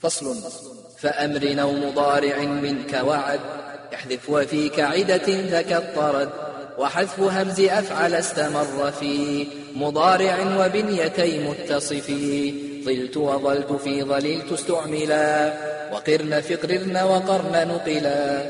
فصل. فأمر أو مضارع منك وعد احذف وفيك عدة ذك الطرد وحذف همز أفعل استمر في مضارع وبنيتي متصف. ظلت وظلت في ظللت استعملا وقرن فقررن وقرن نقلا.